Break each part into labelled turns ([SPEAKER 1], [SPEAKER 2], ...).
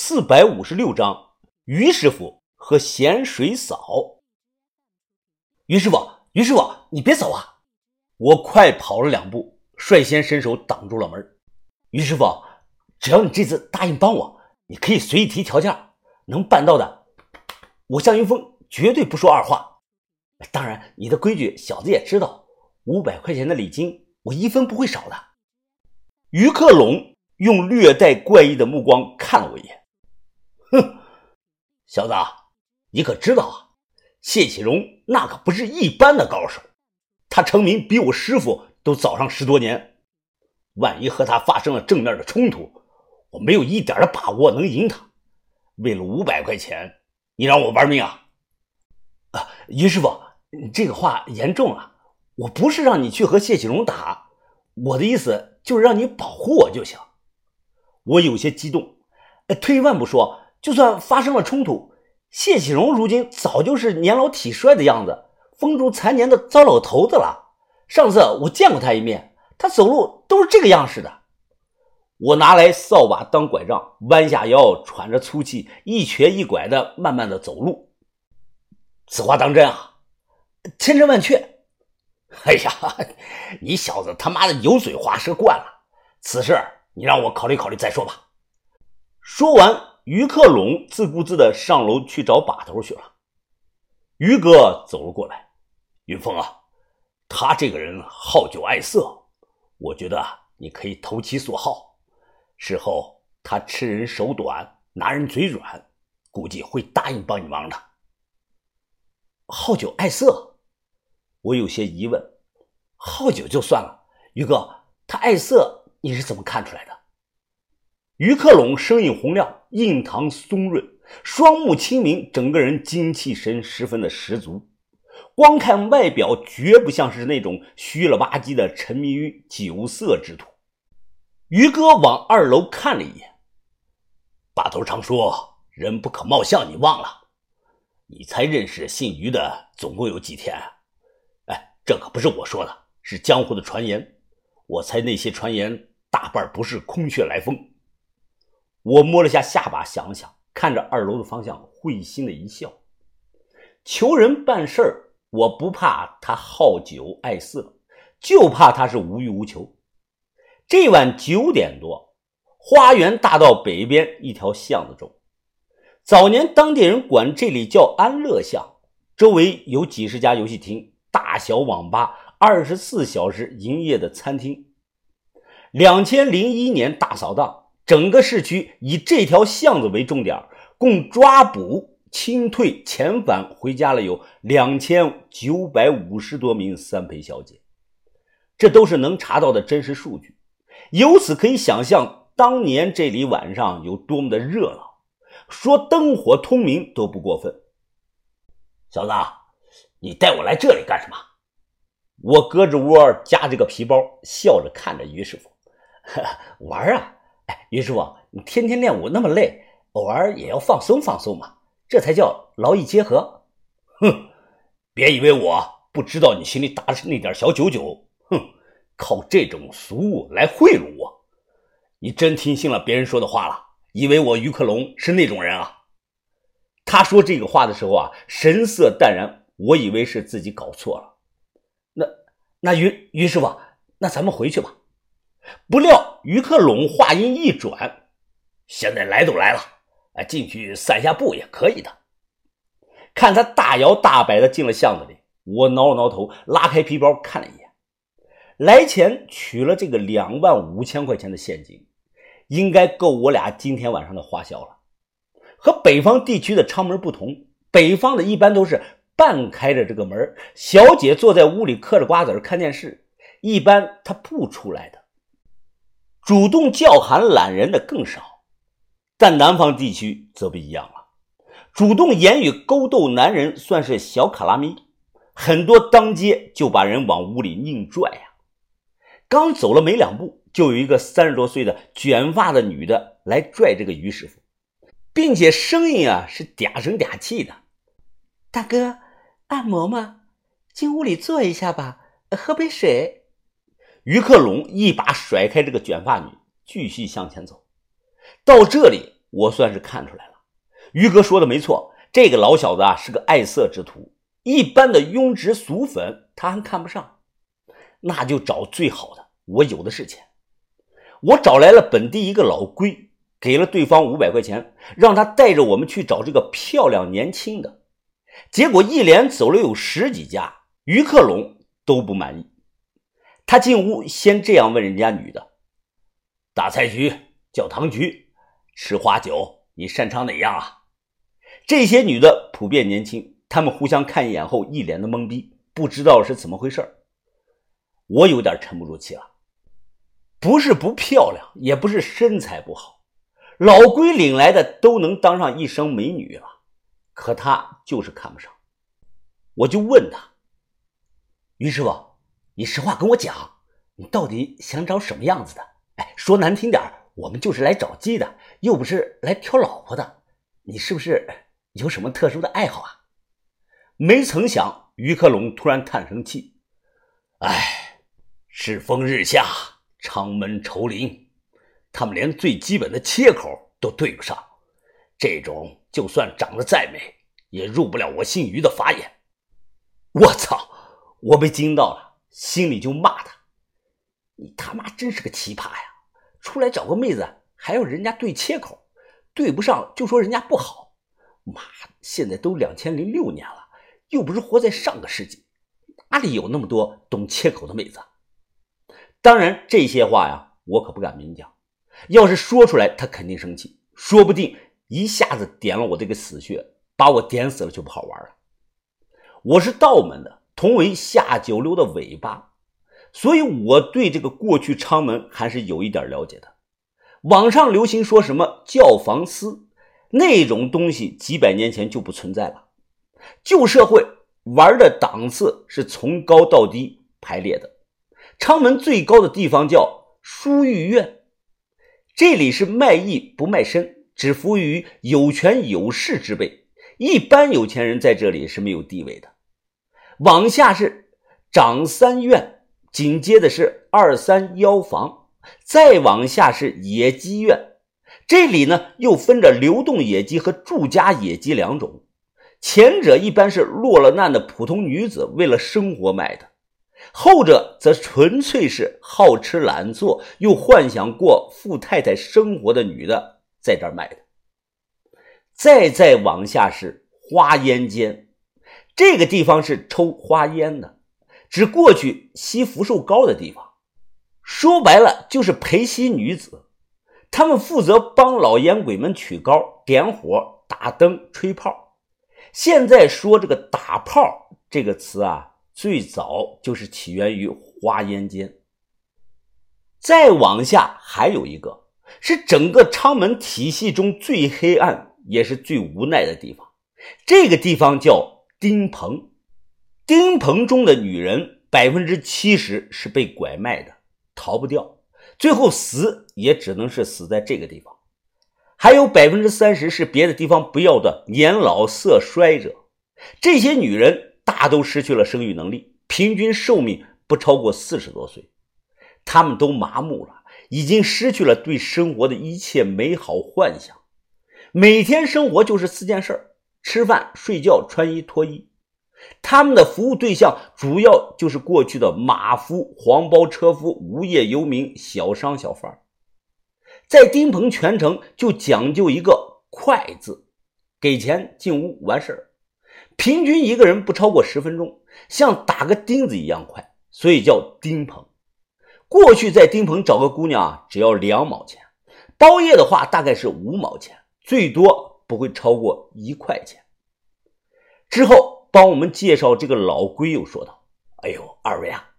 [SPEAKER 1] 四百五十六章，于师傅和咸水嫂。于师傅，于师傅，你别走啊！我快跑了两步，率先伸手挡住了门。于师傅，只要你这次答应帮我，你可以随意提条件，能办到的，我向云峰绝对不说二话。当然，你的规矩小子也知道，五百块钱的礼金我一分不会少的。于克龙用略带怪异的目光看了我一眼。哼，小子，你可知道啊？谢启荣那可不是一般的高手，他成名比我师傅都早上十多年。万一和他发生了正面的冲突，我没有一点的把握能赢他。为了五百块钱，你让我玩命啊？啊，于师傅，这个话严重了。我不是让你去和谢启荣打，我的意思就是让你保护我就行。我有些激动，退一万步说。就算发生了冲突，谢启荣如今早就是年老体衰的样子，风烛残年的糟老头子了。上次我见过他一面，他走路都是这个样式的。我拿来扫把当拐杖，弯下腰，喘着粗气，一瘸一拐的慢慢的走路。此话当真啊？千真万确。哎呀，你小子他妈的油嘴滑舌惯了，此事你让我考虑考虑再说吧。说完。于克龙自顾自的上楼去找把头去了。于哥走了过来：“云峰啊，他这个人好酒爱色，我觉得你可以投其所好。事后他吃人手短，拿人嘴软，估计会答应帮你忙的。”好酒爱色，我有些疑问。好酒就算了，于哥他爱色，你是怎么看出来的？于克龙声音洪亮，印堂松润，双目清明，整个人精气神十分的十足。光看外表，绝不像是那种虚了吧唧的沉迷于酒色之徒。于哥往二楼看了一眼，把头常说“人不可貌相”，你忘了？你才认识姓于的，总共有几天？啊哎，这可不是我说的，是江湖的传言。我猜那些传言大半不是空穴来风。我摸了下下巴，想想，看着二楼的方向，会心的一笑。求人办事儿，我不怕他好酒爱色，就怕他是无欲无求。这晚九点多，花园大道北边一条巷子中，早年当地人管这里叫安乐巷，周围有几十家游戏厅、大小网吧，二十四小时营业的餐厅。两千零一年大扫荡。整个市区以这条巷子为重点，共抓捕、清退、遣返回家了有两千九百五十多名三陪小姐，这都是能查到的真实数据。由此可以想象，当年这里晚上有多么的热闹，说灯火通明都不过分。小子，你带我来这里干什么？我胳肢窝夹着个皮包，笑着看着于师傅，玩啊。哎，于师傅，你天天练武那么累，偶尔也要放松放松嘛，这才叫劳逸结合。
[SPEAKER 2] 哼，别以为我不知道你心里打的是那点小九九。哼，靠这种俗物来贿赂我，你真听信了别人说的话了？以为我于克龙是那种人啊？
[SPEAKER 1] 他说这个话的时候啊，神色淡然，我以为是自己搞错了。那那于于师傅，那咱们回去吧。不料于克龙话音一转：“
[SPEAKER 2] 现在来都来了，啊，进去散下步也可以的。”
[SPEAKER 1] 看他大摇大摆的进了巷子里，我挠了挠头，拉开皮包看了一眼，来钱取了这个两万五千块钱的现金，应该够我俩今天晚上的花销了。和北方地区的舱门不同，北方的一般都是半开着这个门，小姐坐在屋里嗑着瓜子看电视，一般她不出来的。主动叫喊懒人的更少，但南方地区则不一样了。主动言语勾逗男人算是小卡拉咪，很多当街就把人往屋里硬拽呀。刚走了没两步，就有一个三十多岁的卷发的女的来拽这个于师傅，并且声音啊是嗲声嗲气的：“
[SPEAKER 3] 大哥，按摩吗？进屋里坐一下吧，喝杯水。”
[SPEAKER 1] 于克龙一把甩开这个卷发女，继续向前走。到这里，我算是看出来了。于哥说的没错，这个老小子啊是个爱色之徒，一般的庸脂俗粉他还看不上，那就找最好的。我有的是钱，我找来了本地一个老龟，给了对方五百块钱，让他带着我们去找这个漂亮年轻的。结果一连走了有十几家，于克龙都不满意。他进屋先这样问人家女的：“
[SPEAKER 2] 大菜局、教堂局、吃花酒，你擅长哪样啊？”
[SPEAKER 1] 这些女的普遍年轻，她们互相看一眼后，一脸的懵逼，不知道是怎么回事我有点沉不住气了。不是不漂亮，也不是身材不好，老龟领来的都能当上一生美女了，可他就是看不上。我就问他：“于师傅。”你实话跟我讲，你到底想找什么样子的？哎，说难听点我们就是来找鸡的，又不是来挑老婆的。你是不是有什么特殊的爱好啊？没曾想，于克龙突然叹声气：“
[SPEAKER 2] 哎，世风日下，长门愁林，他们连最基本的切口都对不上。这种就算长得再美，也入不了我姓于的法眼。”
[SPEAKER 1] 我操！我被惊到了。心里就骂他：“你他妈真是个奇葩呀！出来找个妹子还要人家对切口，对不上就说人家不好。妈，现在都两千零六年了，又不是活在上个世纪，哪里有那么多懂切口的妹子？当然，这些话呀，我可不敢明讲。要是说出来，他肯定生气，说不定一下子点了我这个死穴，把我点死了就不好玩了。我是道门的。”同为下九流的尾巴，所以我对这个过去昌门还是有一点了解的。网上流行说什么教坊司那种东西，几百年前就不存在了。旧社会玩的档次是从高到低排列的。昌门最高的地方叫书玉院，这里是卖艺不卖身，只服务于有权有势之辈，一般有钱人在这里是没有地位的。往下是长三院，紧接着是二三幺房，再往下是野鸡院。这里呢又分着流动野鸡和住家野鸡两种，前者一般是落了难的普通女子为了生活卖的，后者则纯粹是好吃懒做又幻想过富太太生活的女的在这卖的。再再往下是花烟间。这个地方是抽花烟的，指过去吸福寿膏的地方。说白了就是陪吸女子，他们负责帮老烟鬼们取膏、点火、打灯、吹炮。现在说这个“打炮”这个词啊，最早就是起源于花烟间。再往下还有一个，是整个昌门体系中最黑暗也是最无奈的地方。这个地方叫。丁棚，丁棚中的女人百分之七十是被拐卖的，逃不掉，最后死也只能是死在这个地方。还有百分之三十是别的地方不要的年老色衰者，这些女人大都失去了生育能力，平均寿命不超过四十多岁，她们都麻木了，已经失去了对生活的一切美好幻想，每天生活就是四件事儿吃饭、睡觉、穿衣、脱衣，他们的服务对象主要就是过去的马夫、黄包车夫、无业游民、小商小贩。在丁棚全城就讲究一个“快”字，给钱进屋完事儿，平均一个人不超过十分钟，像打个钉子一样快，所以叫丁棚。过去在丁棚找个姑娘啊，只要两毛钱，包夜的话大概是五毛钱，最多。不会超过一块钱。之后帮我们介绍这个老龟又说道：“
[SPEAKER 3] 哎呦，二位啊，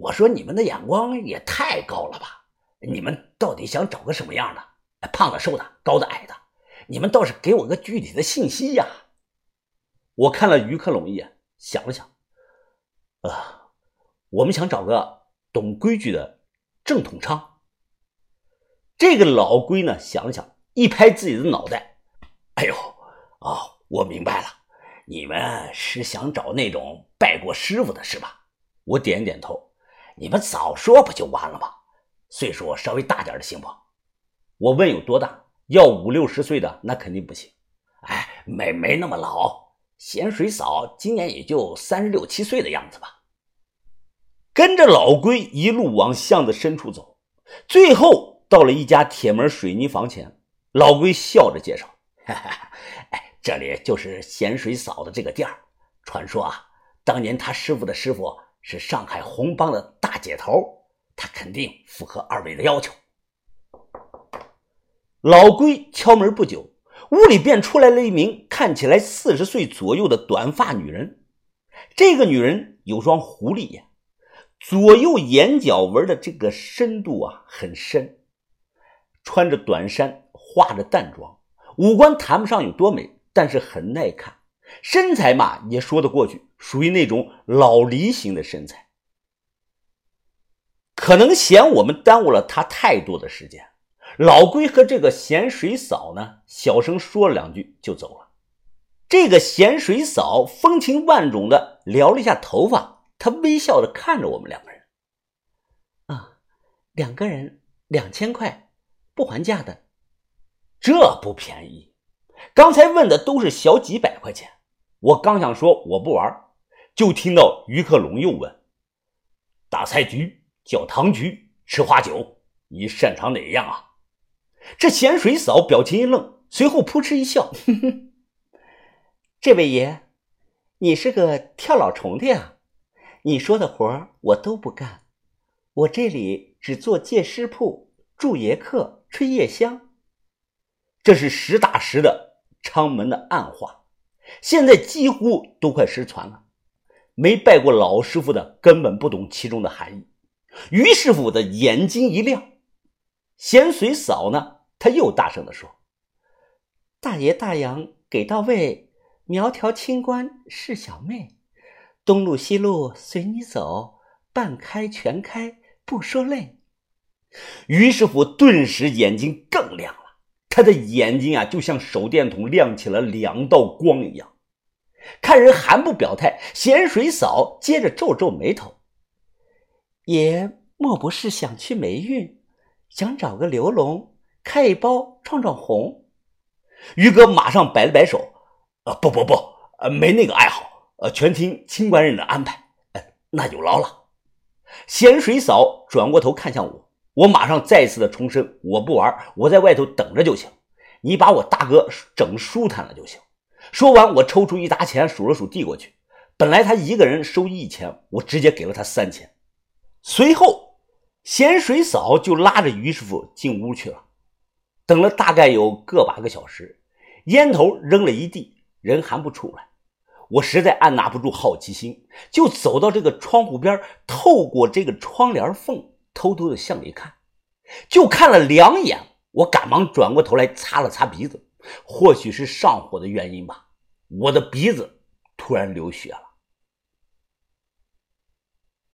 [SPEAKER 3] 我说你们的眼光也太高了吧？你们到底想找个什么样的？胖的、瘦的、高的、矮的？你们倒是给我个具体的信息呀！”
[SPEAKER 1] 我看了于克龙一眼，想了想，啊，我们想找个懂规矩的正统娼。这个老龟呢，想了想，一拍自己的脑袋。
[SPEAKER 3] 哎呦，哦，我明白了，你们是想找那种拜过师傅的是吧？我点点头。你们早说不就完了吗？岁数稍微大点的行不？
[SPEAKER 1] 我问有多大？要五六十岁的那肯定不行。
[SPEAKER 3] 哎，没没那么老，咸水嫂今年也就三十六七岁的样子吧。
[SPEAKER 1] 跟着老龟一路往巷子深处走，最后到了一家铁门水泥房前，老龟笑着介绍：“
[SPEAKER 3] 哈哈，哎，这里就是咸水嫂的这个店儿。传说啊，当年他师傅的师傅是上海红帮的大姐头，他肯定符合二位的要求。”
[SPEAKER 1] 老龟敲门不久，屋里便出来了一名看起来四十岁左右的短发女人。这个女人有双狐狸眼。左右眼角纹的这个深度啊很深，穿着短衫，化着淡妆，五官谈不上有多美，但是很耐看，身材嘛也说得过去，属于那种老梨型的身材。可能嫌我们耽误了他太多的时间，老龟和这个咸水嫂呢小声说了两句就走了。这个咸水嫂风情万种的撩了一下头发。她微笑着看着我们两个人，
[SPEAKER 4] 啊，两个人两千块，不还价的，
[SPEAKER 1] 这不便宜。刚才问的都是小几百块钱，我刚想说我不玩，就听到于克龙又问：“打菜局、叫糖局、吃花酒，你擅长哪样啊？”这咸水嫂表情一愣，随后扑哧一笑：“哼哼，
[SPEAKER 4] 这位爷，你是个跳老虫的呀？”你说的活我都不干，我这里只做借尸铺、住爷客、吹夜香。
[SPEAKER 1] 这是实打实的昌门的暗话，现在几乎都快失传了。没拜过老师傅的根本不懂其中的含义。于师傅的眼睛一亮，咸水嫂呢，他又大声地说：“
[SPEAKER 4] 大爷大洋给到位，苗条清官是小妹。”东路西路随你走，半开全开不说累。
[SPEAKER 1] 于师傅顿时眼睛更亮了，他的眼睛啊，就像手电筒亮起了两道光一样。看人还不表态，咸水嫂接着皱皱眉头：“
[SPEAKER 4] 爷莫不是想去霉运，想找个刘龙开一包创创红？”
[SPEAKER 1] 于哥马上摆了摆手：“啊，不不不，呃，没那个爱好。”呃，全听清官人的安排。呃，那有劳了。咸水嫂转过头看向我，我马上再一次的重申：我不玩，我在外头等着就行。你把我大哥整舒坦了就行。说完，我抽出一沓钱，数了数，递过去。本来他一个人收一千，我直接给了他三千。随后，咸水嫂就拉着于师傅进屋去了。等了大概有个把个小时，烟头扔了一地，人还不出来。我实在按捺不住好奇心，就走到这个窗户边，透过这个窗帘缝，偷偷的向里看。就看了两眼，我赶忙转过头来擦了擦鼻子，或许是上火的原因吧，我的鼻子突然流血了。